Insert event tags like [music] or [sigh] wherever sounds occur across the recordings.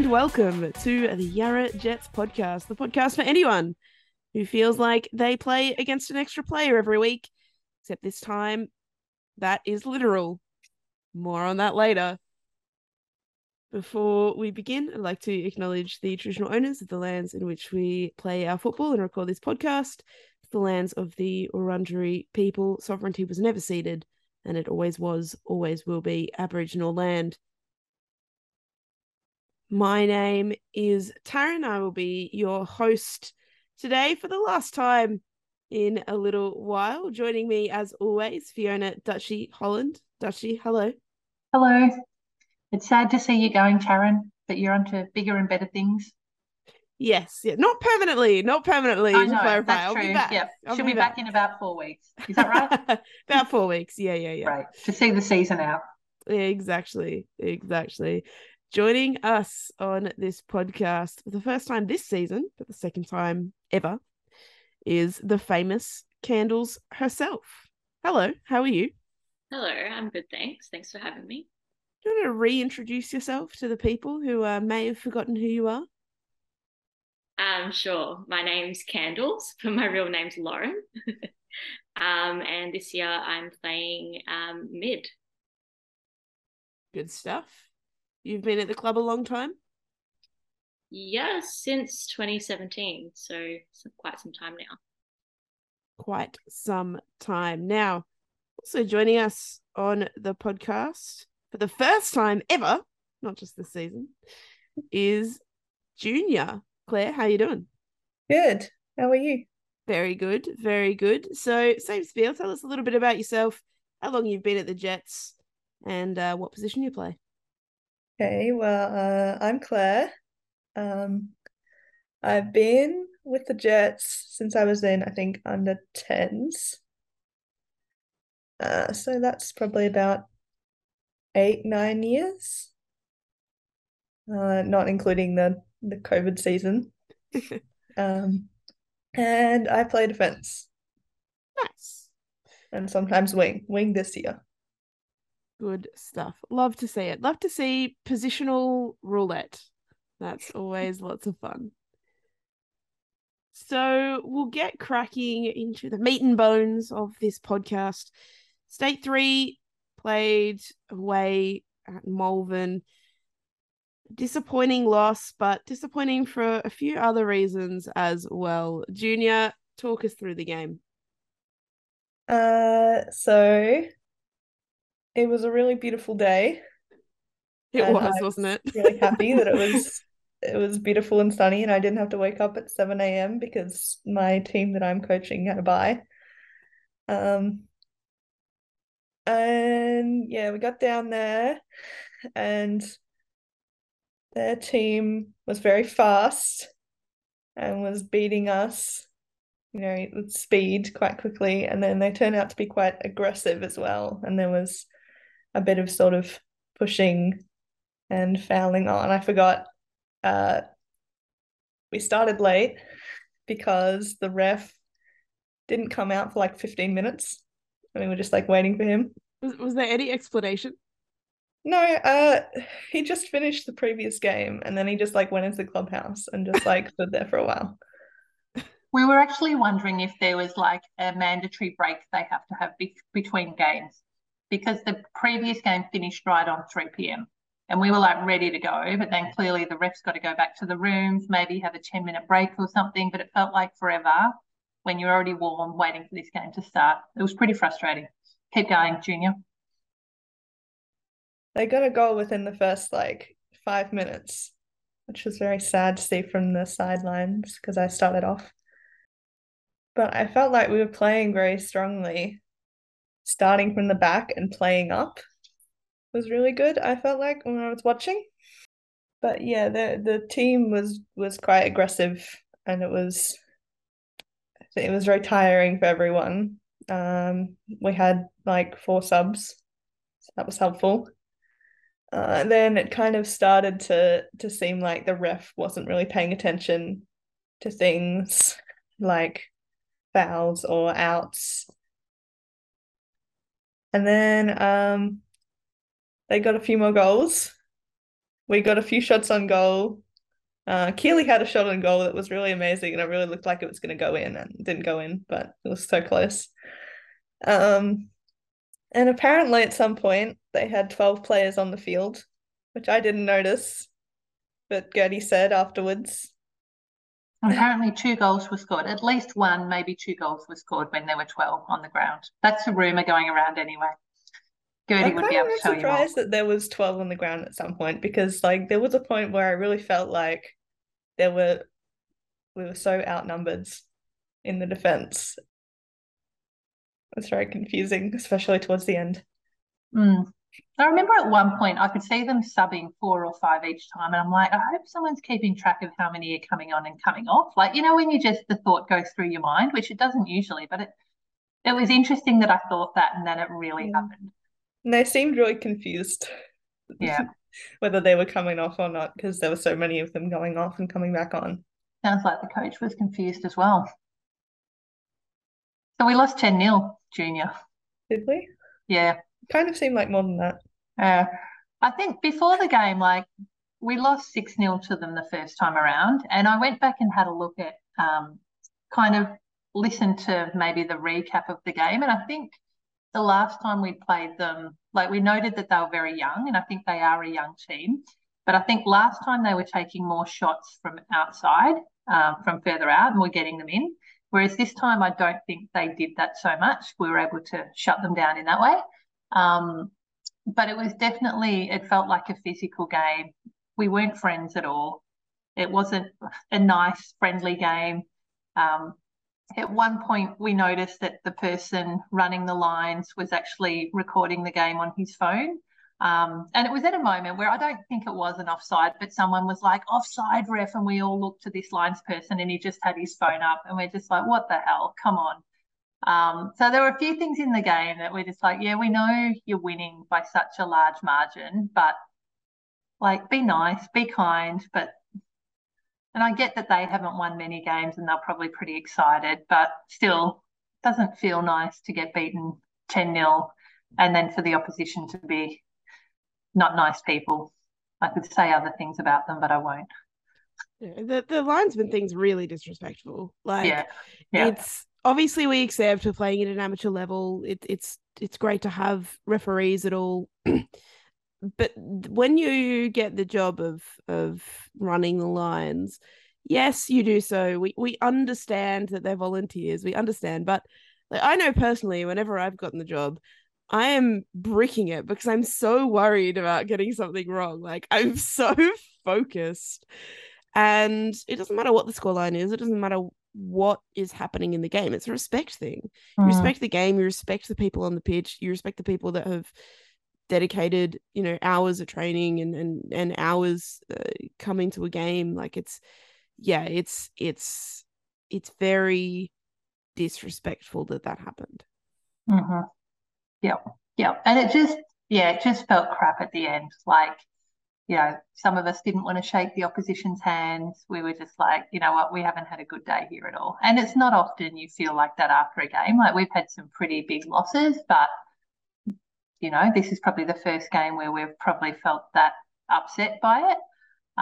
and welcome to the Yarra Jets podcast, the podcast for anyone who feels like they play against an extra player every week, except this time that is literal. More on that later. Before we begin, I'd like to acknowledge the traditional owners of the lands in which we play our football and record this podcast. It's the lands of the Wurundjeri people. Sovereignty was never ceded, and it always was, always will be Aboriginal land. My name is Taryn. I will be your host today for the last time in a little while. Joining me, as always, Fiona Dutchy Holland. Dutchy, hello. Hello. It's sad to see you going, Taryn, but you're onto bigger and better things. Yes, yeah, not permanently, not permanently. I know, clarify. that's I'll true. be back. Yep. I'll She'll be back in about four weeks. Is that right? [laughs] About four weeks. Yeah, yeah, yeah. Right. To see the season out. Exactly, exactly. Joining us on this podcast for the first time this season, but the second time ever, is the famous Candles herself. Hello, how are you? Hello, I'm good, thanks. Thanks for having me. Do you want to reintroduce yourself to the people who uh, may have forgotten who you are? Um, sure. My name's Candles, [laughs] but my real name's Lauren. [laughs] um, and this year I'm playing um, mid. Good stuff. You've been at the club a long time? Yeah, since 2017, so quite some time now. Quite some time. Now, also joining us on the podcast for the first time ever, not just this season, is Junior. Claire, how are you doing? Good. How are you? Very good, very good. So, same spiel. Tell us a little bit about yourself, how long you've been at the Jets, and uh, what position you play. Okay, well, uh, I'm Claire. Um, I've been with the Jets since I was in, I think, under 10s. Uh, so that's probably about eight, nine years. Uh, not including the the COVID season. [laughs] Um, and I play defense Nice. and sometimes wing. Wing this year. Good stuff. Love to see it. Love to see positional roulette. That's [laughs] always lots of fun. So we'll get cracking into the meat and bones of this podcast. State three played away at Malvern. Disappointing loss, but disappointing for a few other reasons as well. Junior, talk us through the game. Uh, so it was a really beautiful day. It And was, I wasn't it? really happy that it was [laughs] it was beautiful and sunny and I didn't have to wake up at 7 a.m. because my team that I'm coaching had a bye. Um and yeah, we got down there and their team was very fast and was beating us, you know, with speed quite quickly. And then they turned out to be quite aggressive as well. And there was a bit of sort of pushing and fouling on. I forgot uh we started late because the ref didn't come out for like 15 minutes. And we were just like waiting for him. Was, was there any explanation? No, uh he just finished the previous game and then he just like went into the clubhouse and just like [laughs] stood there for a while. We were actually wondering if there was like a mandatory break they have to have be- between games because the previous game finished right on 3 p.m. and we were like ready to go. But then clearly the refs got to go back to the rooms, maybe have a 10 minute break or something. But it felt like forever when you're already warm waiting for this game to start. It was pretty frustrating. Keep going, Junior. They got a goal within the first like five minutes, which was very sad to see from the sidelines because I started off. But I felt like we were playing very strongly, starting from the back and playing up was really good. I felt like when I was watching. but yeah, the the team was was quite aggressive, and it was it was very tiring for everyone. Um, we had like four subs, so that was helpful. Uh, then it kind of started to to seem like the ref wasn't really paying attention to things like fouls or outs. And then um, they got a few more goals. We got a few shots on goal. Uh, Keely had a shot on goal that was really amazing, and it really looked like it was going to go in, and didn't go in, but it was so close. Um, and apparently, at some point, they had 12 players on the field, which I didn't notice, but Gertie said afterwards. Apparently, two goals were scored. At least one, maybe two goals were scored when there were 12 on the ground. That's a rumour going around anyway. Gertie I'm would be able to tell you more. surprised that there was 12 on the ground at some point because, like, there was a point where I really felt like there were we were so outnumbered in the defense. It's very confusing, especially towards the end. Mm. I remember at one point I could see them subbing four or five each time, and I'm like, I hope someone's keeping track of how many are coming on and coming off. Like, you know, when you just the thought goes through your mind, which it doesn't usually, but it it was interesting that I thought that, and then it really Mm. happened. And they seemed really confused Yeah, [laughs] whether they were coming off or not because there were so many of them going off and coming back on. sounds like the coach was confused as well. So we lost 10 0, Junior. Did we? Yeah. Kind of seemed like more than that. Uh, I think before the game, like we lost 6 0 to them the first time around. And I went back and had a look at um, kind of listened to maybe the recap of the game. And I think the last time we played them, like we noted that they were very young, and I think they are a young team. But I think last time they were taking more shots from outside, um, from further out, and we're getting them in. Whereas this time, I don't think they did that so much. We were able to shut them down in that way. Um, but it was definitely, it felt like a physical game. We weren't friends at all. It wasn't a nice, friendly game. Um, at one point, we noticed that the person running the lines was actually recording the game on his phone. Um, and it was at a moment where I don't think it was an offside, but someone was like, offside ref. And we all looked to this lines person and he just had his phone up. And we're just like, what the hell? Come on. Um, so there were a few things in the game that we're just like, yeah, we know you're winning by such a large margin, but like be nice, be kind. But, and I get that they haven't won many games and they're probably pretty excited, but still doesn't feel nice to get beaten 10 0 and then for the opposition to be not nice people. I could say other things about them, but I won't. Yeah, the the linesman thing's really disrespectful. Like yeah. Yeah. it's obviously we accept we're playing at an amateur level. It, it's it's great to have referees at all, [clears throat] but when you get the job of of running the lines, yes, you do so. We we understand that they're volunteers. We understand, but like I know personally, whenever I've gotten the job, I am bricking it because I'm so worried about getting something wrong. Like I'm [laughs] so focused. And it doesn't matter what the scoreline is, it doesn't matter what is happening in the game. It's a respect thing. You Mm. respect the game, you respect the people on the pitch, you respect the people that have dedicated, you know, hours of training and and and hours uh, coming to a game. Like it's yeah, it's it's it's very disrespectful that that happened. hmm Yep. Yep. And it just, yeah, it just felt crap at the end. Like, you know, some of us didn't want to shake the opposition's hands. We were just like, you know what, we haven't had a good day here at all. And it's not often you feel like that after a game. Like we've had some pretty big losses, but you know, this is probably the first game where we've probably felt that upset by it.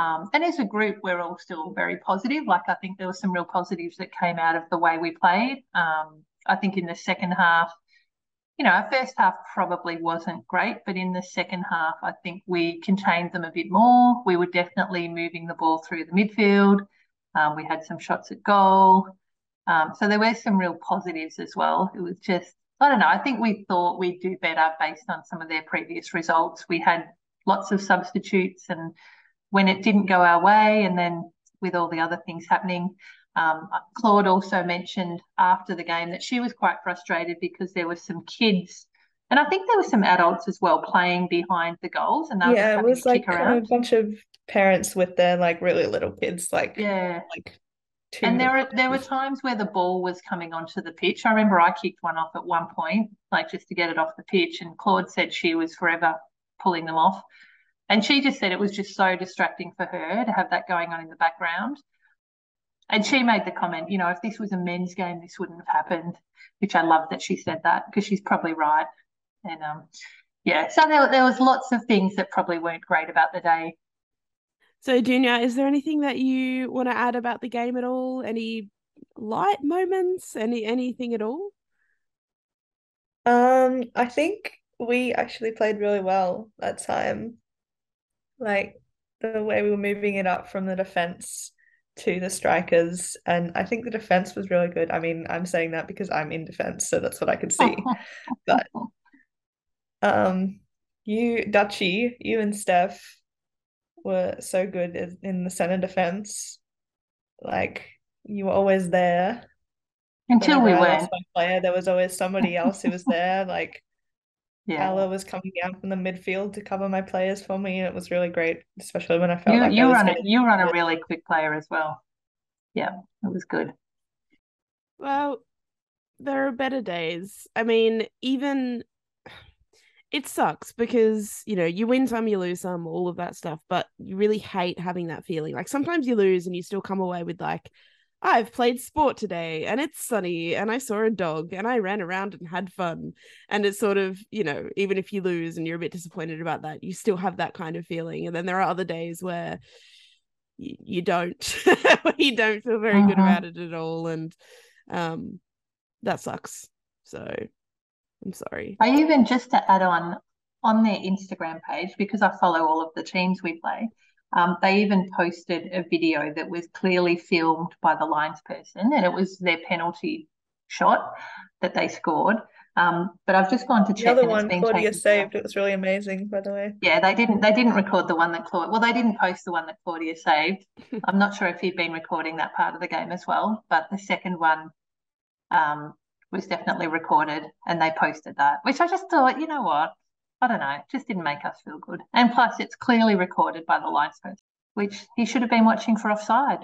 Um, and as a group, we're all still very positive. Like I think there were some real positives that came out of the way we played. Um, I think in the second half, you know, our first half probably wasn't great, but in the second half, I think we contained them a bit more. We were definitely moving the ball through the midfield. Um, we had some shots at goal. Um, so there were some real positives as well. It was just, I don't know, I think we thought we'd do better based on some of their previous results. We had lots of substitutes, and when it didn't go our way, and then with all the other things happening, um, Claude also mentioned after the game that she was quite frustrated because there were some kids, and I think there were some adults as well playing behind the goals, and they Yeah, it was like kick kind around. of a bunch of parents with their like really little kids, like Yeah. like two. And there were there were times where the ball was coming onto the pitch. I remember I kicked one off at one point, like just to get it off the pitch, and Claude said she was forever pulling them off. And she just said it was just so distracting for her to have that going on in the background. And she made the comment, you know, if this was a men's game, this wouldn't have happened, which I love that she said that because she's probably right. And um, yeah, so there, there was lots of things that probably weren't great about the day. So, Junior, is there anything that you want to add about the game at all? Any light moments? Any anything at all? Um, I think we actually played really well that time. Like the way we were moving it up from the defense to the strikers, and I think the defense was really good. I mean, I'm saying that because I'm in defense, so that's what I could see. [laughs] But um, you, Dutchy, you and Steph were so good in the center defense. Like you were always there. Until we Whenever I weren't. player, there was always somebody else who was there. [laughs] Like Yeah. Ella was coming out from the midfield to cover my players for me, and it was really great, especially when I felt You like I you was run a you run a really quick player as well. Yeah, it was good. Well, there are better days. I mean, even it sucks because, you know, you win some, you lose some, all of that stuff, but you really hate having that feeling. Like sometimes you lose and you still come away with like, I've played sport today and it's sunny and I saw a dog and I ran around and had fun. And it's sort of, you know, even if you lose and you're a bit disappointed about that, you still have that kind of feeling. And then there are other days where you, you don't, [laughs] you don't feel very good Mhm. about it at all. And um that sucks. So I'm sorry. I even just to add on on their Instagram page because I follow all of the teams we play. Um, they even posted a video that was clearly filmed by the lines person, and it was their penalty shot that they scored. Um, but I've just gone to check. The other one, Claudia saved. It was really amazing, by the way. Yeah, they didn't. They didn't record the one that Claudia. Well, they didn't post the one that Claudia saved. [laughs] I'm not sure if he'd been recording that part of the game as well, but the second one um, was definitely recorded, and they posted that. Which I just thought, you know what? I don't know. It just didn't make us feel good. And plus, it's clearly recorded by the lines person, which he should have been watching for offside.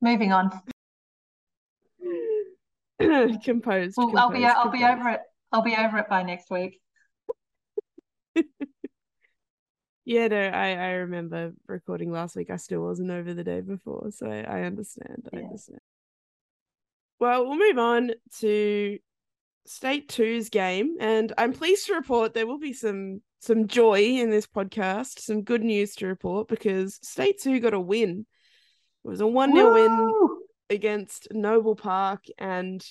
Moving on. [clears throat] composed. Well, I'll be. I'll be over it. I'll be over it by next week. [laughs] Yeah, no, I I remember recording last week. I still wasn't over the day before, so I, I understand. I understand. Well, we'll move on to State 2's game, and I'm pleased to report there will be some some joy in this podcast, some good news to report because State 2 got a win. It was a 1-0 win against Noble Park, and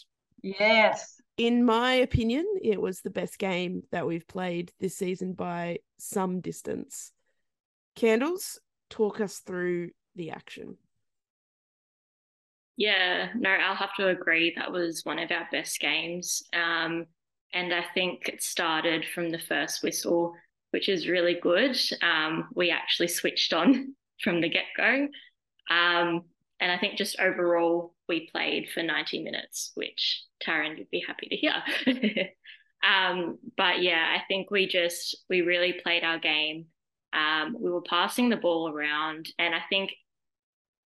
Yes. in my opinion, it was the best game that we've played this season by some distance. Candles, talk us through the action. Yeah, no, I'll have to agree. That was one of our best games. Um, and I think it started from the first whistle, which is really good. Um, we actually switched on [laughs] from the get go. Um, and I think just overall, we played for 90 minutes, which Taryn would be happy to hear. [laughs] um, but yeah, I think we just, we really played our game. Um, we were passing the ball around, and I think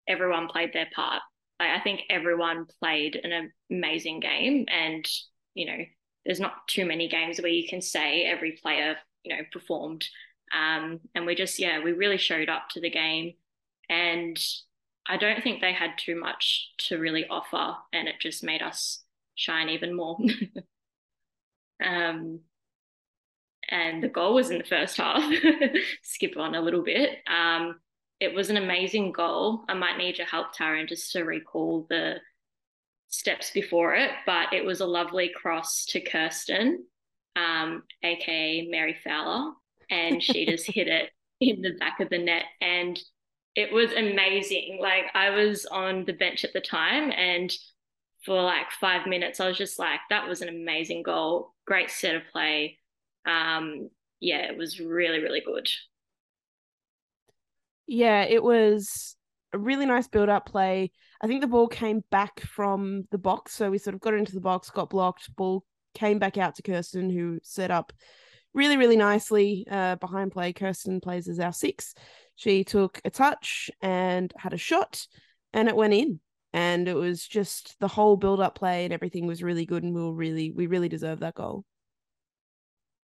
everyone played their part. I think everyone played an amazing game, and you know, there's not too many games where you can say every player, you know, performed. Um, and we just, yeah, we really showed up to the game, and I don't think they had too much to really offer, and it just made us shine even more. [laughs] um, and the goal was in the first half. [laughs] Skip on a little bit. Um, it was an amazing goal. I might need your help, Taryn, just to recall the steps before it, but it was a lovely cross to Kirsten, um, aka Mary Fowler, and she [laughs] just hit it in the back of the net. And it was amazing. Like I was on the bench at the time and for like five minutes, I was just like, that was an amazing goal. Great set of play. Um, yeah, it was really, really good. Yeah, it was a really nice build up play. I think the ball came back from the box. So we sort of got into the box, got blocked, ball came back out to Kirsten, who set up really, really nicely uh, behind play. Kirsten plays as our six. She took a touch and had a shot, and it went in. And it was just the whole build up play and everything was really good. And we were really, we really deserved that goal.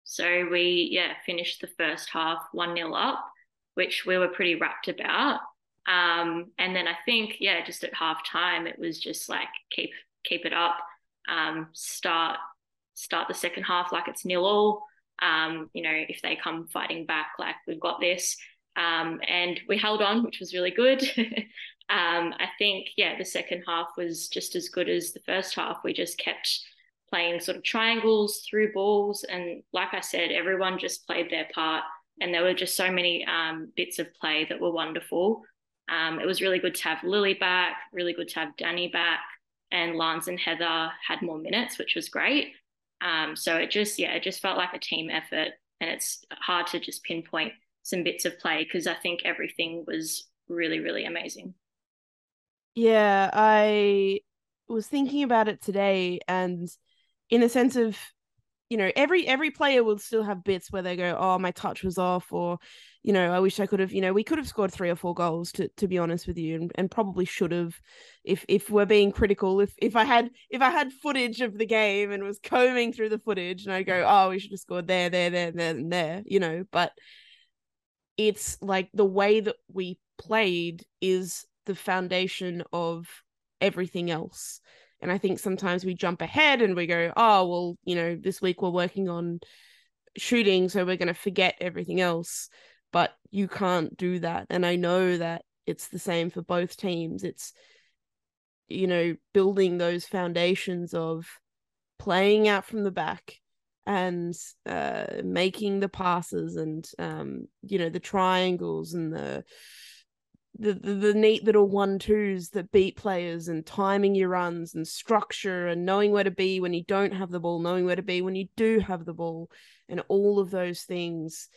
So we, yeah, finished the first half 1 0 up, which we were pretty rapt about. Um, and then I think, yeah, just at half time, it was just like keep keep it up, um, start start the second half like it's nil all. Um, you know, if they come fighting back, like we've got this. Um, and we held on, which was really good. [laughs] um, I think, yeah, the second half was just as good as the first half. We just kept playing sort of triangles through balls. And like I said, everyone just played their part. And there were just so many um, bits of play that were wonderful. Um, it was really good to have Lily back, really good to have Danny back, and Lance and Heather had more minutes, which was great. Um, so it just, yeah, it just felt like a team effort, and it's hard to just pinpoint some bits of play because I think everything was really, really amazing. Yeah, I was thinking about it today, and in a sense of you know every every player will still have bits where they go oh my touch was off or you know i wish i could have you know we could have scored three or four goals to to be honest with you and, and probably should have if if we're being critical. If if i had if i had footage of the game and was combing through the footage and i go oh we should have scored there there there there and there you know but it's like the way that we played is the foundation of everything else and I think sometimes we jump ahead and we go, oh, well, you know, this week we're working on shooting, so we're going to forget everything else. But you can't do that. And I know that it's the same for both teams. It's, you know, building those foundations of playing out from the back and uh, making the passes and, um, you know, the triangles and the, the, the, the neat little one twos that beat players and timing your runs and structure and knowing where to be when you don't have the ball, knowing where to be when you do have the ball, and all of those things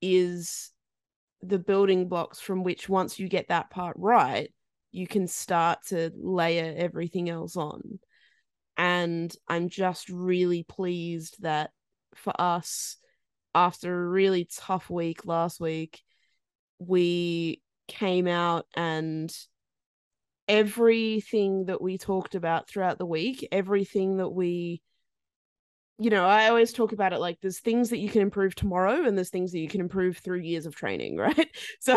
is the building blocks from which once you get that part right, you can start to layer everything else on. And I'm just really pleased that for us, after a really tough week last week, we came out and everything that we talked about throughout the week, everything that we you know, I always talk about it like there's things that you can improve tomorrow and there's things that you can improve through years of training, [laughs] right? So,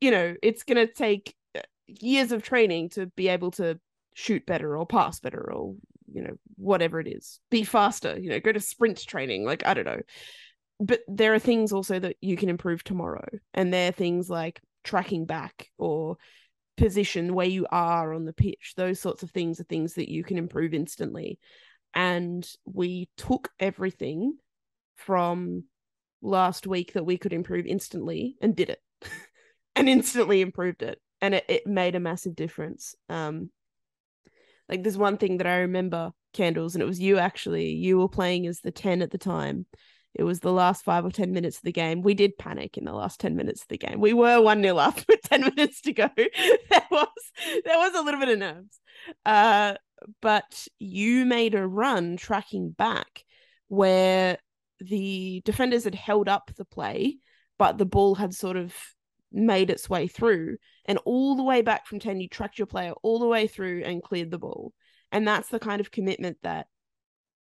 you know, it's going to take uh, years of training to be able to shoot better or pass better or, you know, whatever it is. Be faster, you know, go to sprint training, like I don't know. But there are things also that you can improve tomorrow. And they're things like tracking back or position where you are on the pitch. Those sorts of things are things that you can improve instantly. And we took everything from last week that we could improve instantly and did it. [laughs] And instantly improved it. And it, it made a massive difference. Um like there's one thing that i remember candles and it was you actually. You were playing as the 10 at the time it was the last five or 10 minutes of the game. We did panic in the last 10 minutes of the game. We were 1 0 up [laughs] with 10 minutes to go. [laughs] there was there was a little bit of nerves. Uh, but you made a run tracking back where the defenders had held up the play, but the ball had sort of made its way through. And all the way back from 10, you tracked your player all the way through and cleared the ball. And that's the kind of commitment that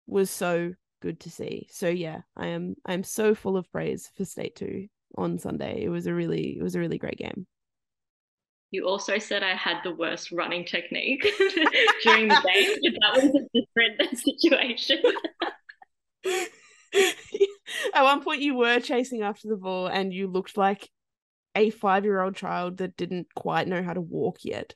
was so good to see. So yeah, I am I'm so full of praise for State 2 on Sunday. It was a really it was a really great game. You also said I had the worst running technique [laughs] during the game. that was a different [laughs] situation. [laughs] At one point you were chasing after the ball and you looked like a five year old child that didn't quite know how to walk yet.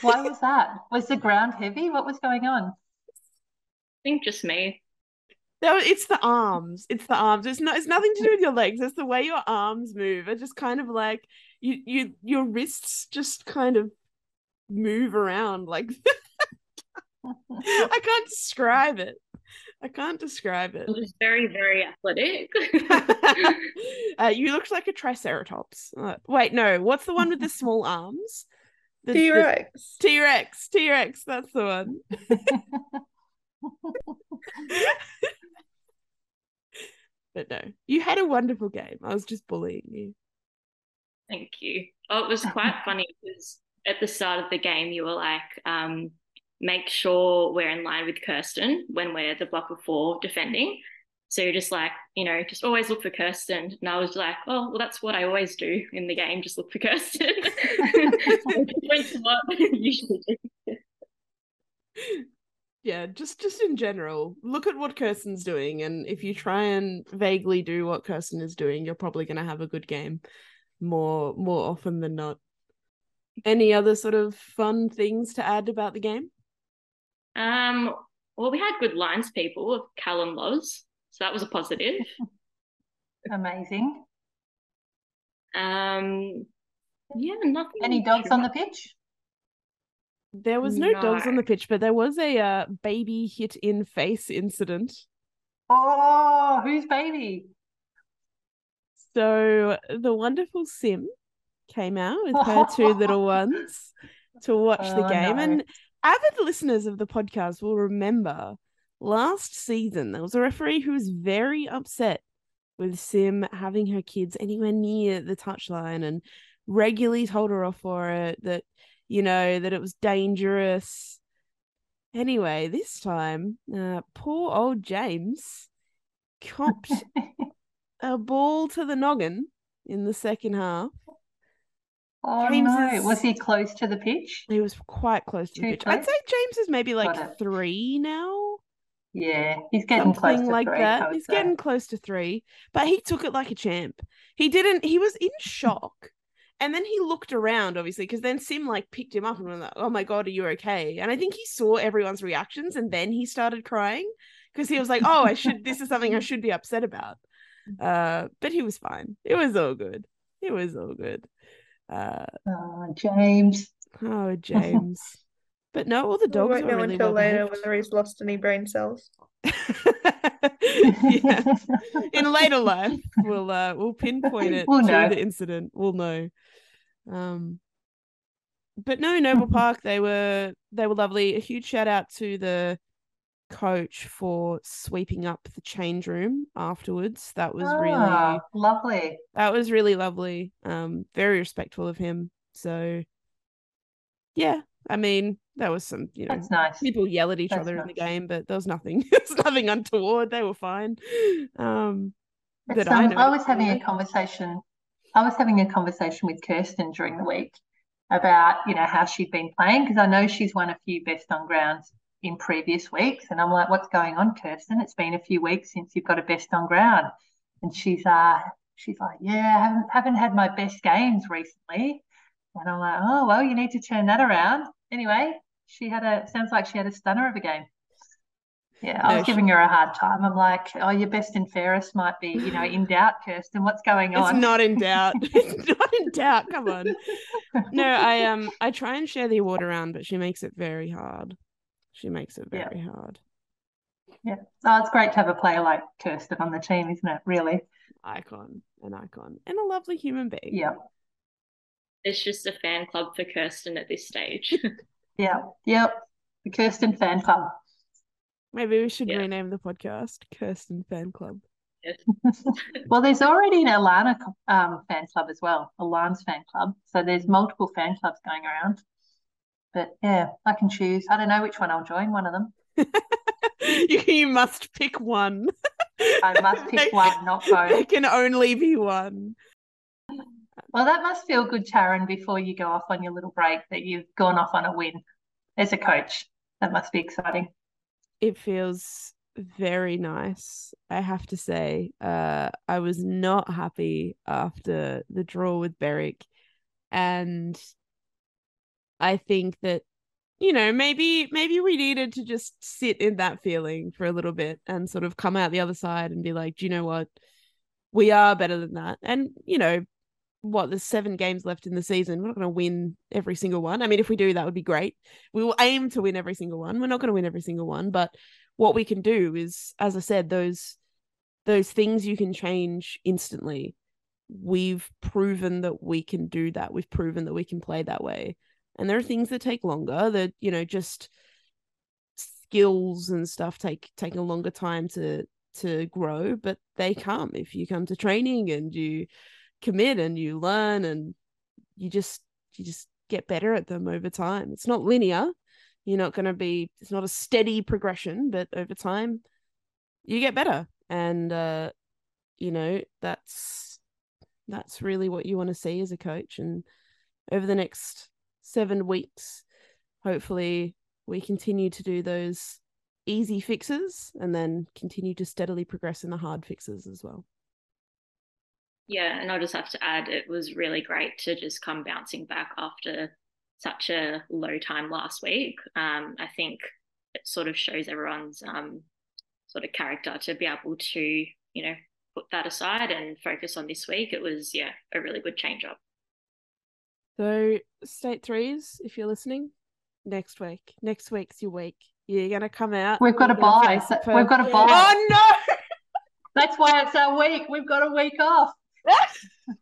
Why was that? Was the ground heavy? What was going on? I think just me. No, it's the arms. It's the arms. It's not. It's nothing to do with your legs. It's the way your arms move. It's just kind of like you, you, your wrists just kind of move around like. [laughs] [laughs] I can't describe it. I can't describe it. I'm just very, very athletic. [laughs] uh, you looked like a triceratops. Uh, wait, no. What's the one with the small arms? T Rex. T Rex. T Rex. That's the one. [laughs] but no, you had a wonderful game. I was just bullying you. Thank you. Oh, it was quite [laughs] funny because at the start of the game, you were like, um, make sure we're in line with Kirsten when we're the block of four defending. So you're just like, you know, just always look for Kirsten. And I was like, oh, well, that's what I always do in the game, just look for Kirsten. [laughs] what usually do. Yeah, just just in general, look at what Kirsten's doing, and if you try and vaguely do what Kirsten is doing, you're probably going to have a good game, more more often than not. Any other sort of fun things to add about the game? Um, well, we had good lines people of Callum Loz, so that was a positive. [laughs] Amazing. Um, yeah, nothing. Any dogs on the pitch? There was no, dogs on the pitch, but there was a uh, baby hit in face incident. Oh, who's baby? So the wonderful Sim came out with her two [laughs] little ones to watch the Oh, game. no. And avid listeners of the podcast will remember last season there was a referee who was very upset with Sim having her kids anywhere near the touchline and regularly told her off for it that, you know, that it was dangerous. Anyway, this time, uh, poor old James copped [laughs] a ball to the noggin in the second half. Oh James no, is- was he close to the pitch? He was quite close to the Too pitch. I'd say James is maybe like three now, Yeah, he's getting close something to like three. That. He's say. getting close to three, but he took it like a champ. He didn't. He was in shock, and then he looked around, obviously, because then Sim like picked him up and was like, "Oh my god, are you okay?" And I think he saw everyone's reactions, and then he started crying because he was like, "Oh, I should. This is something I should be upset about." [laughs] Uh, but he was fine. It was all good. It was all good. Uh, Oh, James. oh, James. [laughs] But no, all the dogs We dogs won't were know really until well later behaved. whether he's lost any brain cells. [laughs] [laughs] In later life, we'll uh we'll pinpoint it We'll to know. the incident. We'll know. Um but no, Noble Park, they were they were lovely. A huge shout out to the coach for sweeping up the change room afterwards. That was really Ah, lovely. that was really lovely. Um, very respectful of him. So yeah, I mean, that was some, you know, That's nice. people yell at each That's other in the game, but there was nothing. [laughs] there was nothing untoward. They were fine. Um, It's, that I um, I was having a conversation. I was having a conversation with Kirsten during the week about, you know, how she'd been playing because I know she's won a few best on grounds in previous weeks, and I'm like, "What's going on, Kirsten? It's been a few weeks since you've got a best on ground." And she's uh, she's like, "Yeah, I haven't haven't had my best games recently." And I'm like, "Oh well, you need to turn that around." Anyway, she had a sounds like she had a stunner of a game. Yeah, I was she- giving her a hard time. I'm like, oh, your best and fairest might be, you know, in doubt, Kirsten. What's going on? It's not in [laughs] doubt. [laughs] it's not in doubt. Come on. No, I um I try and share the award around, but she makes it very hard. She makes it Yeah. very hard. Yeah. Oh, it's great to have a player like Kirsten on the team, isn't it? Really? Icon, an icon, and a lovely human being. Yeah. It's just a fan club for Kirsten at this stage. [laughs] Yeah. Yep. The Kirsten fan club. Maybe we should Yeah. rename the podcast Kirsten Fan Club. [laughs] Well, there's already an Alana um, fan club as well, Alana's fan club. So there's multiple fan clubs going around. But yeah, I can choose. I don't know which one I'll join, one of them. [laughs] you, you must pick one. I must pick There- one, not There both. can only be one. Well, that must feel good, Taryn, before you go off on your little break that you've gone off on a win as a coach. That must be exciting. It feels very nice, I have to say. Uh, I was not happy after the draw with Berwick. and I think that you know maybe maybe we needed to just sit in that feeling for a little bit and sort of come out the other side and be like, do you know what? We are better than that, and you know what there's seven games left in the season we're not going to win every single one. I mean if we do that would be great. We will aim to win every single one. We're not going to win every single one but what we can do is as i said those those things you can change instantly. We've proven that we can do that. We've proven that we can play that way. And there are things that take longer that you know just skills and stuff take take a longer time to to grow, but they come if you come to training and you commit and you learn and you just you just get better at them over time. It's not linear. You're not going to be it's not a steady progression, but over time you get better. And uh you know, that's that's really what you want to see as a coach and over the next 7 weeks hopefully we continue to do those easy fixes and then continue to steadily progress in the hard fixes as well. Yeah, and I'll just have to add it was really great to just come bouncing back after such a low time last week. Um, I think it sort of shows everyone's um, sort of character to be able to, you know, put that aside and focus on this week. It was, yeah, a really good change up. So, state threes, if you're listening, next week. Next week's your week. You're gonna come out. We've got a gonna buy. face it We've got a buy. Oh no! [laughs] That's why it's our week. We've got a week off. [laughs]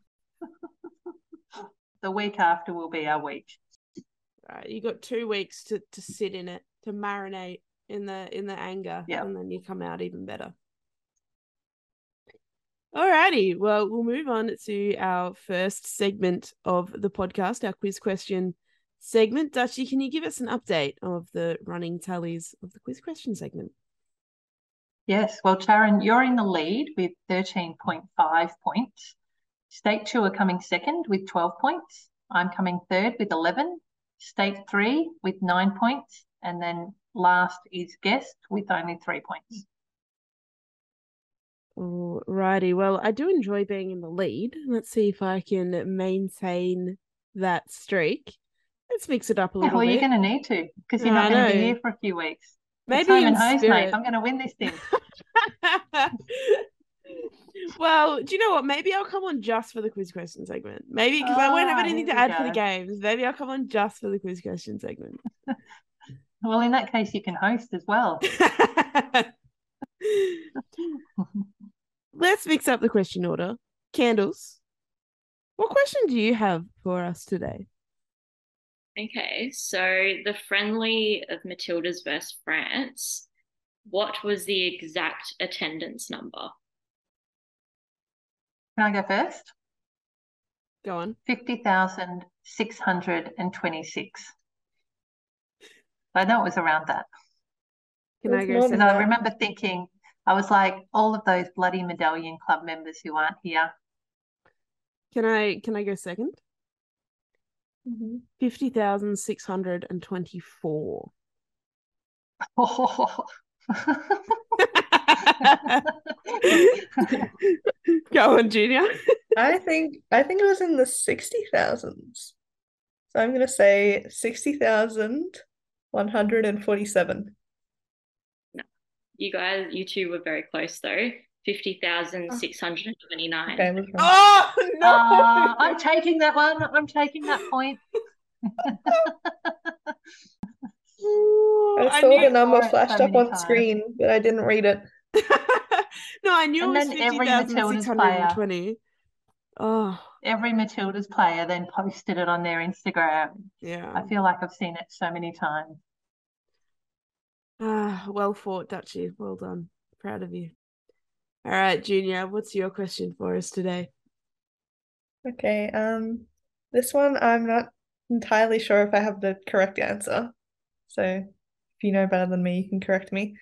The week after will be our week. Right, you got two weeks to to sit in it, to marinate in the in the anger, Yeah. and then you come out even better. Alrighty, well, we'll move on to our first segment of the podcast, our quiz question segment. Dutchy, can you give us an update of the running tallies of the quiz question segment? Yes, well, Taryn, you're in the lead with 13.5 points. State two are coming second with 12 points. I'm coming third with 11. State three with nine points. And then last is guest with only three points. Alrighty, well, I do enjoy being in the lead. Let's see if I can maintain that streak. Let's mix it up a Yeah, little well, bit. you're going to need to because you're Yeah, not going to be here for a few weeks. Maybe in hose, mate. I'm going to win this thing. [laughs] well, do you know what? Maybe I'll come on just for the quiz question segment. Maybe because I won't have Ah, anything to add for the games. Maybe I'll come on just for the quiz question segment. [laughs] [laughs] Well, in that case, you can host as well. Let's mix up the question order. Candles. What question do you have for us today? Okay, so the friendly of Matilda's versus France, what was the exact attendance number? Can I go first? Go on. 50,626. I know it was around that. Can I go more second? And I remember thinking, I was like, all of those bloody medallion club members who aren't here. Can I can I go second? Mhm. Fifty thousand six hundred and twenty-four. [laughs] Go on, Junior. I think I think it was in the sixty thousands. So I'm gonna say sixty thousand one hundred and forty-seven. No, You guys, you two were very close though. 50,629. Okay, right. oh, [laughs] no. Uh, I'm taking that one. I'm taking that point. Ooh, I I saw knew- the number flashed so up on times. screen, but I didn't read it. [laughs] no, I knew And it was then fifty every thousand Matildas six hundred and twenty. Oh, Every Matilda's player then posted it on their Instagram. yeah. I feel like I've seen it so many times. Ah, well fought, Dutchy. Well done. Proud of you. All right, Junior, what's your question for us today? Okay, um, this one I'm not entirely sure if I have the correct answer. So if you know better than me, you can correct me.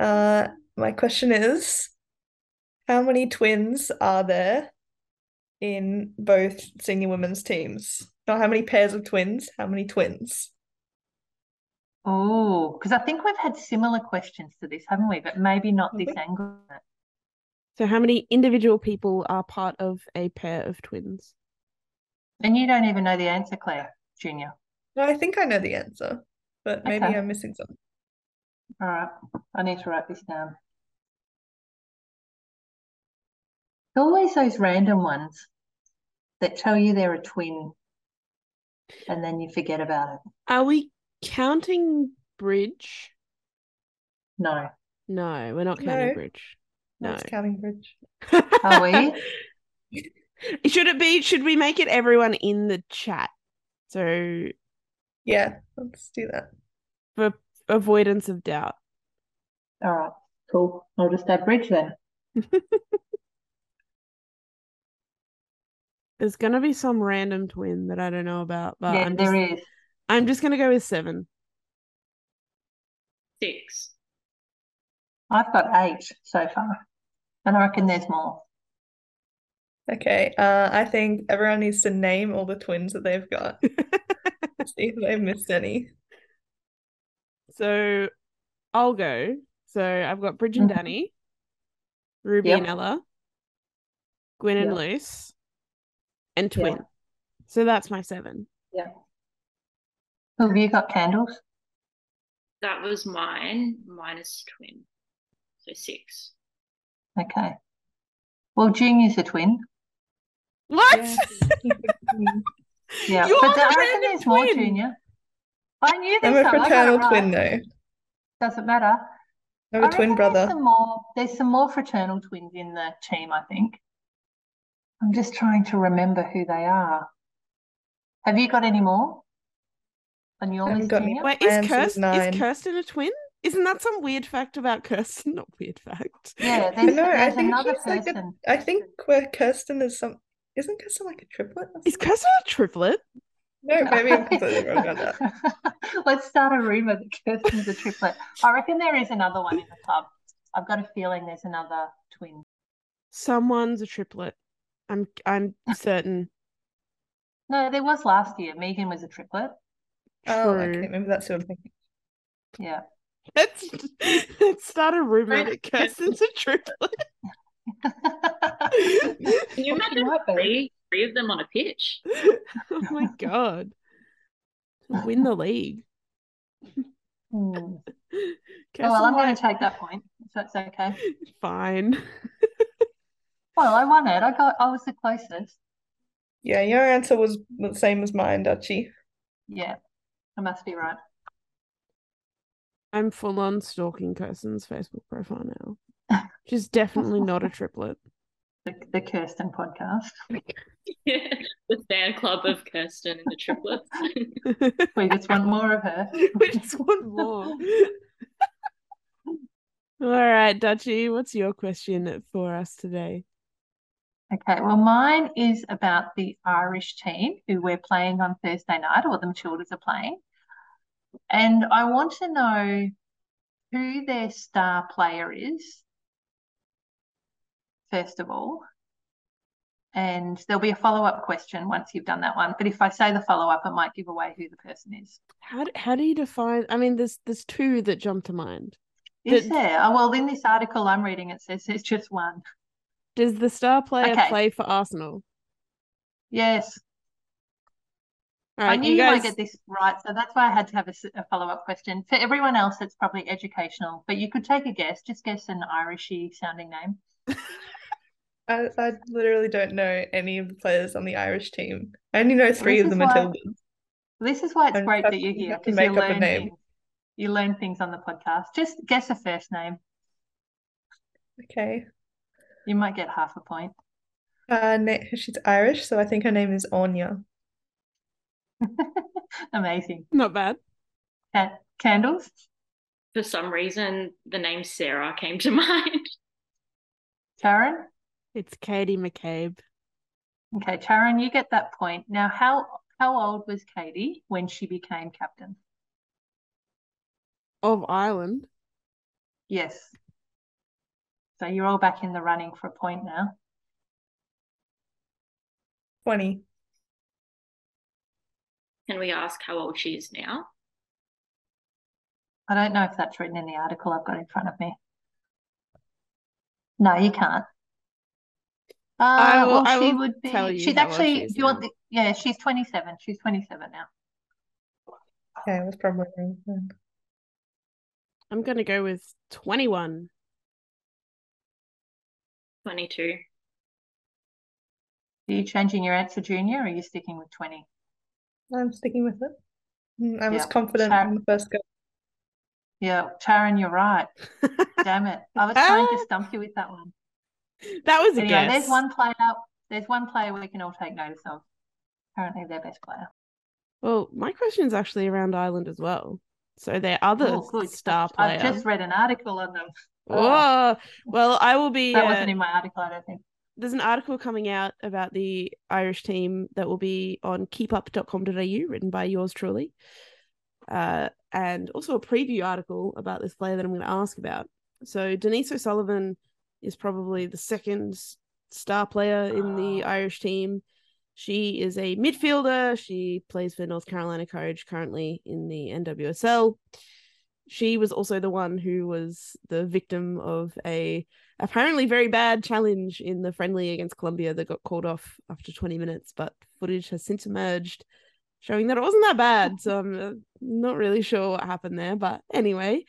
Uh, my question is, how many twins are there in both senior women's teams? Not how many pairs of twins, how many twins? Oh, because I think we've had similar questions to this, haven't we? But maybe not Have this we? angle. So, how many individual people are part of a pair of twins? And you don't even know the answer, Claire Junior. No, I think I know the answer, but maybe Okay. I'm missing something. All right, I need to write this down. It's Always those random ones that tell you they're a twin and then you forget about it. Are we counting bridge? No. No, we're not counting No. bridge. No. That's Counting Bridge. [laughs] Are we? Should it be? Should we make it everyone in the chat? So Yeah, let's do that. for avoidance of doubt. All right, cool. I'll just add bridge then. [laughs] There's gonna be some random twin that I don't know about, but yeah, I'm just, is. I'm just gonna go with seven. Six. I've got eight so far, and I reckon there's more. Okay, uh, I think everyone needs to name all the twins that they've got. [laughs] See if they've missed any. So I'll go. So I've got Bridge and Mhm. Danny, Ruby Yep. and Ella, Gwen and Yep. Luce, and Yeah. Twin. So that's my seven. Yeah. Who have you got candles? That was mine, minus twin. So six. Okay. Well, Junior's a twin. What? Yeah, [laughs] You're but the I reckon random there's more. Junior. I knew I'm a some. I got it fraternal twin though. Doesn't matter. I have a I twin brother. There's some more. There's some more fraternal twins in the team. I think. I'm just trying to remember who they are. Have you got any more on your Haven't list, got any Wait, is Kirsten is Kirsten a twin? Isn't that some weird fact about Kirsten? [laughs] Not weird fact. Yeah, I there's, know, I think another she's like a- person. I think where Kirsten is some isn't Kirsten like a triplet? Is? Kirsten a triplet? No, [laughs] maybe I'm completely wrong on that. [laughs] Let's start a rumor that Kirsten's a triplet. I reckon there is another one in the club. I've got a feeling there's another twin. Someone's a triplet. I'm I'm certain. No, there was last year. Megan was a triplet. Oh, True. okay, maybe that's who I'm thinking. Yeah. Let's let's start a rumor Right. that Kirsten's a triplet. Can you imagine might three, three of them on a pitch? oh my god. To win the league. Hmm. Kirsten Oh, well, I'm going to take that point, if that's okay. fine. Well, I won it. I got. I was the closest. Yeah, your answer was the same as mine, Dutchy. Yeah, I must be right. I'm full on stalking Kirsten's Facebook profile now. [laughs] She's definitely not a triplet. The, the Kirsten podcast. yeah, [laughs] the fan club of Kirsten and the triplets. [laughs] We just want more of her. we just want more. All right, Dutchy, what's your question for us today? Okay, well, mine is about the Irish team who we're playing on Thursday night, or the Matildas are playing. And I want to know who their star player is, first of all. And there'll be a follow-up question once you've done that one. But if I say the follow-up, it might give away who the person is. How do, how do you define? I mean, there's there's two that jump to mind. Is Did- there? Oh, well, in this article I'm reading, it says there's just one. Does the star player Okay. play for Arsenal? Yes, All I right, knew you you guys. might get this right, so that's why I had to have a follow-up question. For everyone else, it's probably educational, but you could take a guess. Just guess an Irishy sounding name. [laughs] I, I literally don't know any of the players on the Irish team. I only know three this of the Matildas. This is why it's And great that you're here because you make a learn name. things. You learn things on the podcast. Just guess a first name. Okay. You might get half a point. Uh, na- she's Irish, so I think her name is Anya. [laughs] Amazing. Not bad. Ca- Candles? For some reason, the name Sarah came to [laughs] mind. Sharon? It's Katie McCabe. Okay, Sharon, you get that point. Now, how how old was Katie when she became captain? of Ireland. Yes. So you're all back in the running for a point now. 20. Can we ask how old she is now? I don't know if that's written in the article I've got in front of me. No, you can't. Uh, I will- well, I she will would be. tell you she's actually. she do you want the? Yeah, she's 27. She's 27 now. Okay, I was probably wrong. I'm gonna go with 21. 22. Are you changing your answer, Junior, or are you sticking with 20? I'm sticking with it. Mm, I was Yeah, confident Shar- in the first go. Yeah, Sharon, you're right. [laughs] Damn it. I was trying to stump you with that one. That was a Anyway, guess. there's one player. There's one player we can all take notice of. Currently, their best player. Well, my question is actually around Ireland as well. So their other Oh, star player. I've just read an article on them. Oh, well, I will be. That uh, wasn't in my article, I don't think. There's an article coming out about the Irish team that will be on keepup.com.au, written by yours truly. Uh, and also a preview article about this player that I'm going to ask about. So Denise O'Sullivan is probably the second star player in the Oh. Irish team. She is a midfielder. She plays for North Carolina Courage currently in the NWSL. She was also the one who was the victim of a apparently very bad challenge in the friendly against Colombia that got called off after 20 minutes, but footage has since emerged showing that it wasn't that bad. So I'm uh, not really sure what happened there. But anyway,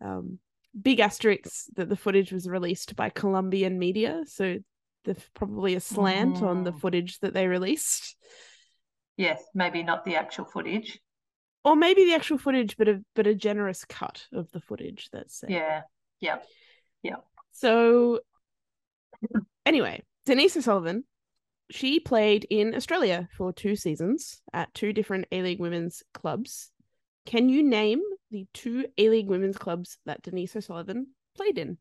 um, big asterisks that the footage was released by Colombian media. So there's probably a slant on the Mm. footage that they released. Yes, maybe not the actual footage. Or maybe the actual footage, but a but a generous cut of the footage that's Yeah. Yeah. Yeah. So, anyway, Denise O'Sullivan, she played in Australia for two seasons at two different A League women's clubs. Can you name the two A League women's clubs that Denise O'Sullivan played in?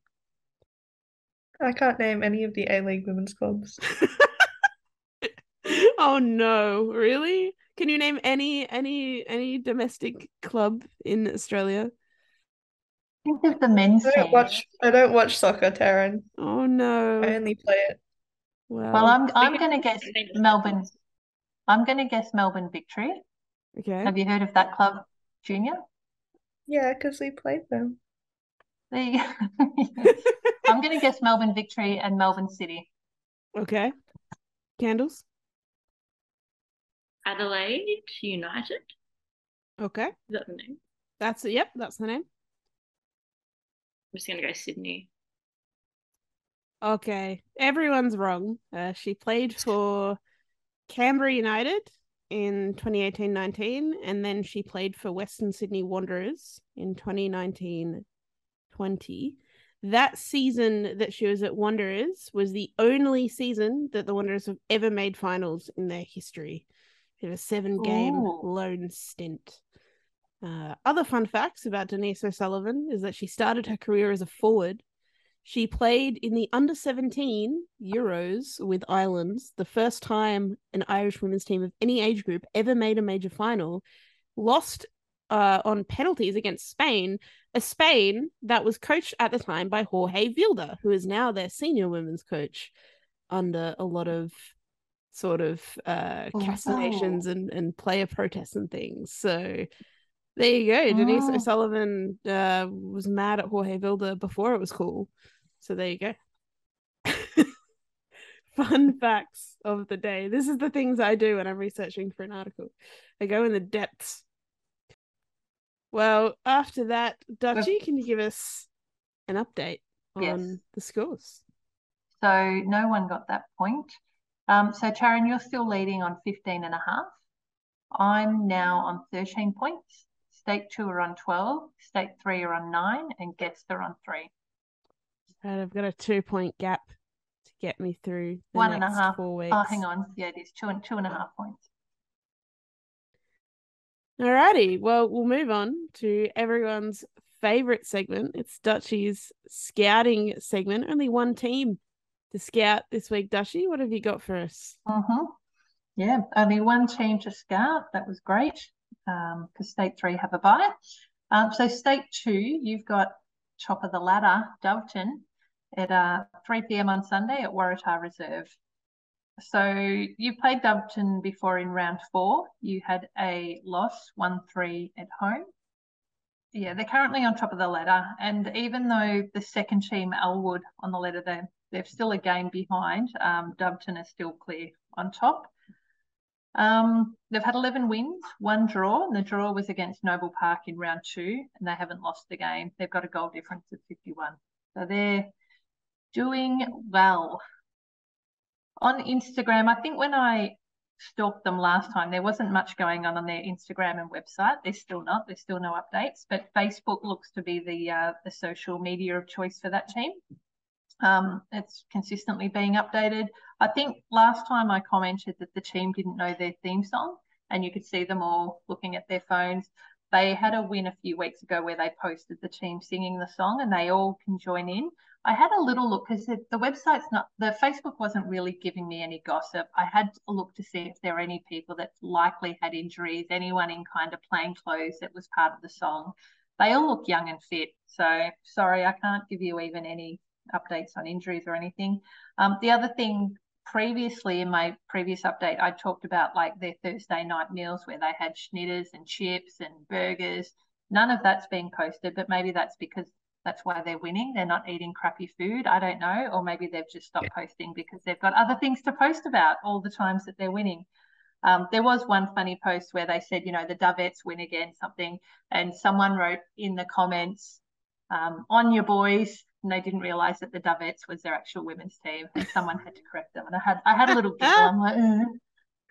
I can't name any of the A League women's clubs. [laughs] oh no, really? Can you name any any any domestic club in Australia? Think of the men's I don't team. watch I don't watch soccer, Taryn. Oh no. I only play it. Well, Well, I'm I'm going to guess Melbourne. I'm going to guess Melbourne Victory. okay. Have you heard of that club, Junior? Yeah, because we played them. There you go. [laughs] I'm going to guess Melbourne Victory and Melbourne City. Okay. Candles. Adelaide United. Okay. Is that the name? That's it. Yep, that's the name. I'm just gonna go Sydney. Okay, everyone's wrong. Uh, she played [laughs] for Canberra United in 2018-19 and then she played for Western Sydney Wanderers in 2019-20. That season that she was at Wanderers was the only season that the Wanderers have ever made finals in their history. It was a seven-game Ooh. loan stint. Uh, other fun facts about Denise O'Sullivan is that she started her career as a forward she played in the under 17 Euros with Ireland, the first time an Irish women's team of any age group ever made a major final, lost uh, on penalties against Spain, a Spain that was coached at the time by Jorge Vilda, who is now their senior women's coach under a lot of sort of uh, Oh. castigations and, and player protests and things. So there you go. Denise Oh. O'Sullivan uh, was mad at Jorge Vilda before it was cool. So there you go. [laughs] Fun facts of the day. This is the things I do when I'm researching for an article. I go in the depths. Well, after that, Dutchy, can you give us an update on Yes. the scores? So no one got that point. Um, so Charon, you're still leading on 15 and a half. I'm now on 13 points. State two are on 12. State three are on nine, and guests are on three. And I've got a two point gap to get me through the One and a half. four weeks. Oh, hang on. Yeah, it is two and two and a half points. Alrighty, well, we'll move on to everyone's favorite segment. It's Dutchy's scouting segment. Only one team to scout this week. Dutchy, what have you got for us? Mm-hmm. Yeah, only one team to scout. That was great because state three have a bye. Um, so state two, you've got top of the ladder, Doveton, at uh, 3 p.m. on Sunday at Waratah Reserve. So you played Doveton before in round four. You had a loss, 1-3 at home. Yeah, they're currently on top of the ladder. And even though the second team, Elwood, on the ladder, they're, they're still a game behind, um, Doveton is still clear on top. Um, they've had 11 wins, one draw, and the draw was against Noble Park in round two, and they haven't lost the game. They've got a goal difference of 51. So they're doing well. On Instagram, I think when I stalked them last time, there wasn't much going on on their Instagram and website. There's still not. There's still no updates, but Facebook looks to be the uh, the social media of choice for that team. Um, it's consistently being updated. I think last time I commented that the team didn't know their theme song, and you could see them all looking at their phones. they had a win a few weeks ago where they posted the team singing the song and they all can join in. I had a little look because the, website's not, the Facebook wasn't really giving me any gossip. I had a look to see if there are any people that likely had injuries, anyone in kind of plain clothes that was part of the song. They all look young and fit. So sorry, I can't give you even any updates on injuries or anything. Um, the other thing previously in my previous update, I talked about like their Thursday night meals where they had schnitters and chips and burgers. None of that's being posted, but maybe that's because that's why they're winning. They're not eating crappy food. I don't know. Or maybe they've just stopped yeah. posting because they've got other things to post about all the times that they're winning. Um, there was one funny post where they said, you know, the Dovettes win again, something, and someone wrote in the comments, um, on your boys, and they didn't realize that the Dovettes was their actual women's team, and someone had to correct them. And I had I had a little [laughs] giggle. I'm like, eh,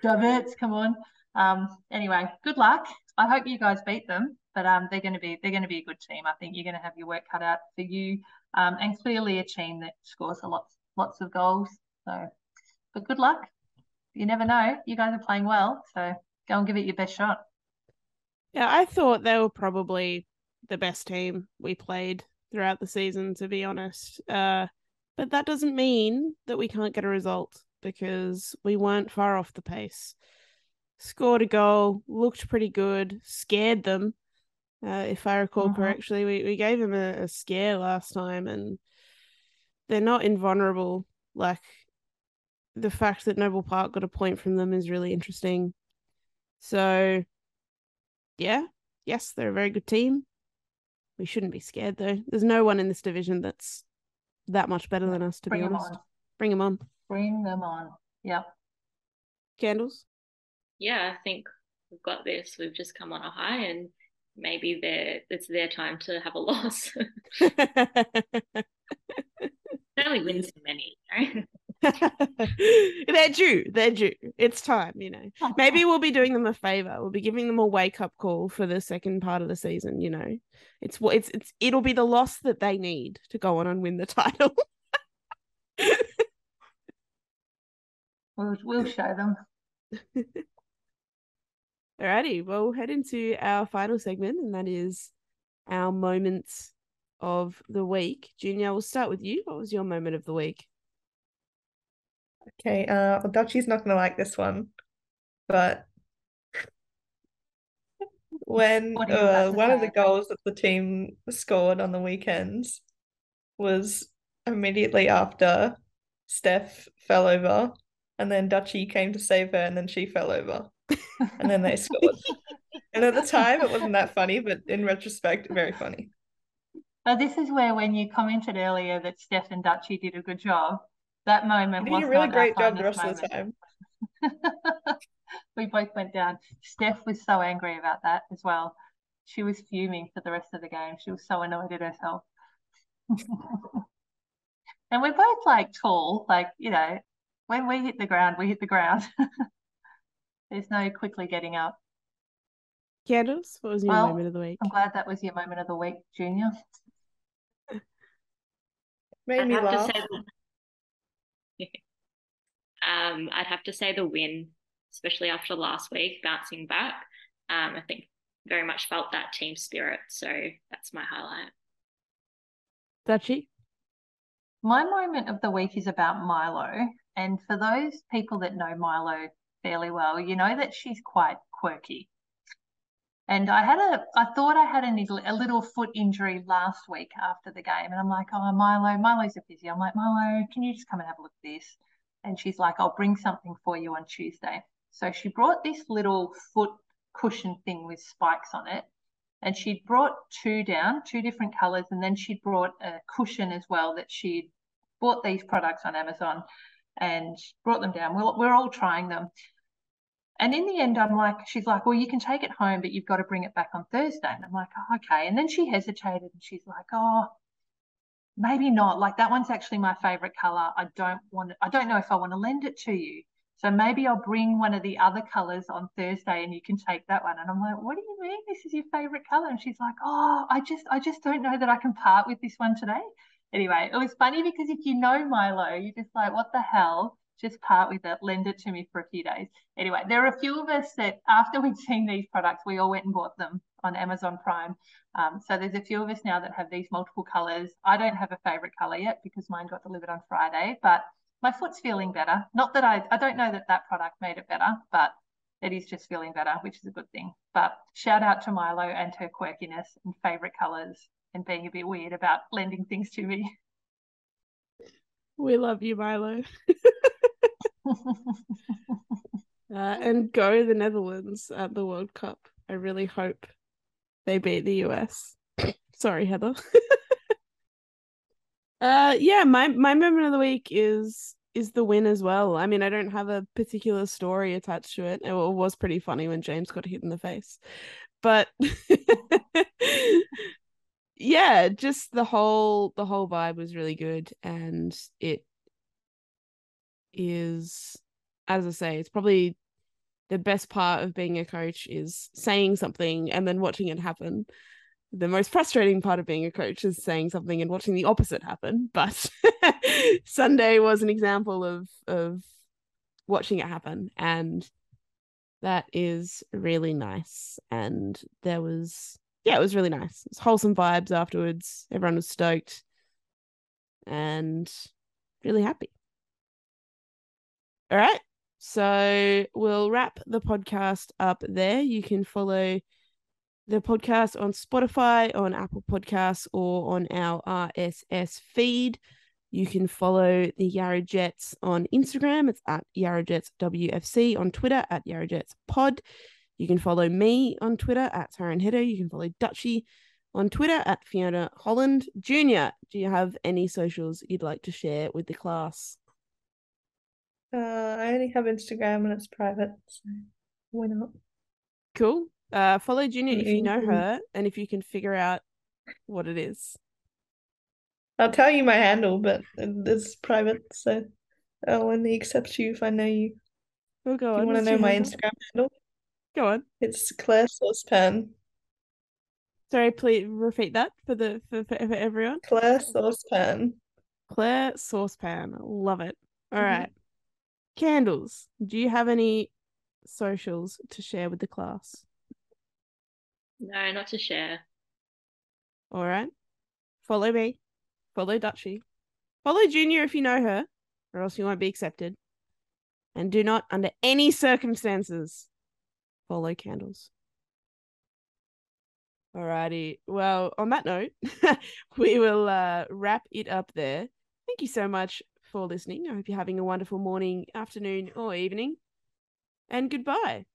Dovettes, come on. Um, anyway, good luck. I hope you guys beat them, but um, they're going to be they're going to be a good team. I think you're going to have your work cut out for you, um, and clearly a team that scores a lot lots of goals. So, but good luck. You never know. You guys are playing well, so go and give it your best shot. Yeah, I thought they were probably the best team we played throughout the season, to be honest. Uh, but that doesn't mean that we can't get a result because we weren't far off the pace. Scored a goal, looked pretty good, scared them. Uh, if I recall uh-huh. correctly, we, we gave them a, a scare last time, and they're not invulnerable. Like the fact that Noble Park got a point from them is really interesting. So, yeah, yes, they're a very good team. We shouldn't be scared though. There's no one in this division that's that much better than us, to Bring be honest. Bring them on. Bring them on. Yeah. Candles. Yeah, I think we've got this. We've just come on a high, and maybe they it's their time to have a [laughs] loss. only wins so many, right? [laughs] they're due. They're due. It's time, you know. Oh, Maybe we'll be doing them a favor. We'll be giving them a wake up call for the second part of the season. You know, it's what it's it's it'll be the loss that they need to go on and win the title. [laughs] we'll we'll show them. Alrighty, well, we'll head into our final segment, and that is our moments of the week. Junior, we'll start with you. What was your moment of the week? Okay, uh, Dutchy's not gonna like this one, but [laughs] when uh, one of the goals that the team scored on the weekends was immediately after Steph fell over, and then Dutchy came to save her, and then she fell over, and then they [laughs] scored. and at the time, it wasn't that funny, but in retrospect, very funny. But this is where, when you commented earlier that Steph and Dutchy did a good job, that moment you did a really great job the rest moment. of the time. [laughs] we both went down. Steph was so angry about that as well. She was fuming for the rest of the game. She was so annoyed at herself. [laughs] and we're both like tall, like, you know, when we hit the ground, we hit the ground. [laughs] There's no quickly getting up. Candles, what was your well, moment of the week? I'm glad that was your moment of the week, Junior. Made me laugh. Um, I'd have to say the win, especially after last week, bouncing back. Um, I think very much felt that team spirit. So that's my highlight. Dutchy? My moment of the week is about Milo. And for those people that know Milo fairly well, you know that she's quite quirky. And I had a, I thought I had a, a little foot injury last week after the game. And I'm like, oh, Milo, Milo's a physio. I'm like, Milo, can you just come and have a look at this? And she's like, I'll bring something for you on Tuesday. So she brought this little foot cushion thing with spikes on it. And she'd brought two down, two different colors. And then she'd brought a cushion as well that she'd bought these products on Amazon and brought them down. We're, we're all trying them. And in the end, I'm like, she's like, well, you can take it home, but you've got to bring it back on Thursday. And I'm like, oh, okay. And then she hesitated and she's like, oh, maybe not. Like that one's actually my favorite color. I don't want I don't know if I want to lend it to you. So maybe I'll bring one of the other colors on Thursday and you can take that one. And I'm like, what do you mean? This is your favorite color? And she's like, oh, I just, I just don't know that I can part with this one today. Anyway, it was funny because if you know Milo, you're just like, what the hell? Just part with it, lend it to me for a few days. Anyway, there are a few of us that after we'd seen these products, we all went and bought them on Amazon Prime. Um, so there's a few of us now that have these multiple colors. I don't have a favorite color yet because mine got delivered on Friday, but my foot's feeling better. Not that I, I don't know that that product made it better, but it is just feeling better, which is a good thing. But shout out to Milo and her quirkiness and favorite colors and being a bit weird about lending things to me. We love you, Milo. [laughs] [laughs] uh, and go the Netherlands at the World Cup. I really hope they beat the US. [coughs] Sorry, Heather. [laughs] uh yeah, my my moment of the week is is the win as well. I mean, I don't have a particular story attached to it. It was pretty funny when James got hit in the face. But [laughs] yeah, just the whole the whole vibe was really good and it is as I say, it's probably the best part of being a coach is saying something and then watching it happen. The most frustrating part of being a coach is saying something and watching the opposite happen. But [laughs] Sunday was an example of of watching it happen and that is really nice. And there was yeah, it was really nice. It was wholesome vibes afterwards. Everyone was stoked and really happy. All right. So we'll wrap the podcast up there. You can follow the podcast on Spotify, on Apple Podcasts, or on our RSS feed. You can follow the Yarra Jets on Instagram. It's at Yarra Jets WFC. On Twitter, at Yarra Jets Pod. You can follow me on Twitter at Taryn Hitter. You can follow Dutchy on Twitter at Fiona Holland. Junior, do you have any socials you'd like to share with the class? Uh, I only have Instagram and it's private, so why not? Cool. Uh, follow Junior if you know her and if you can figure out what it is. I'll tell you my handle, but it's private, so I'll only accept you if I know you. We'll go you on. You want to know my handle? Instagram handle? Go on. It's Claire Saucepan. Sorry, please repeat that for the for, for, for everyone. Claire Saucepan. Claire saucepan. Love it. All Mhm. right. Candles. Do you have any socials to share with the class? No, not to share. All right. Follow me. Follow Dutchy. Follow Junior if you know her, or else you won't be accepted. And do not, under any circumstances, follow candles. Alrighty. Well, on that note, [laughs] we will uh, wrap it up there. Thank you so much for listening. I hope you're having a wonderful morning, afternoon, or evening. And goodbye.